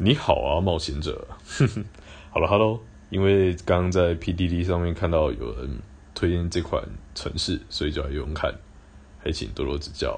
你好啊，冒险者。好了，Hello，因为刚刚在 PDD 上面看到有人推荐这款城市，所以就来用看，还请多多指教。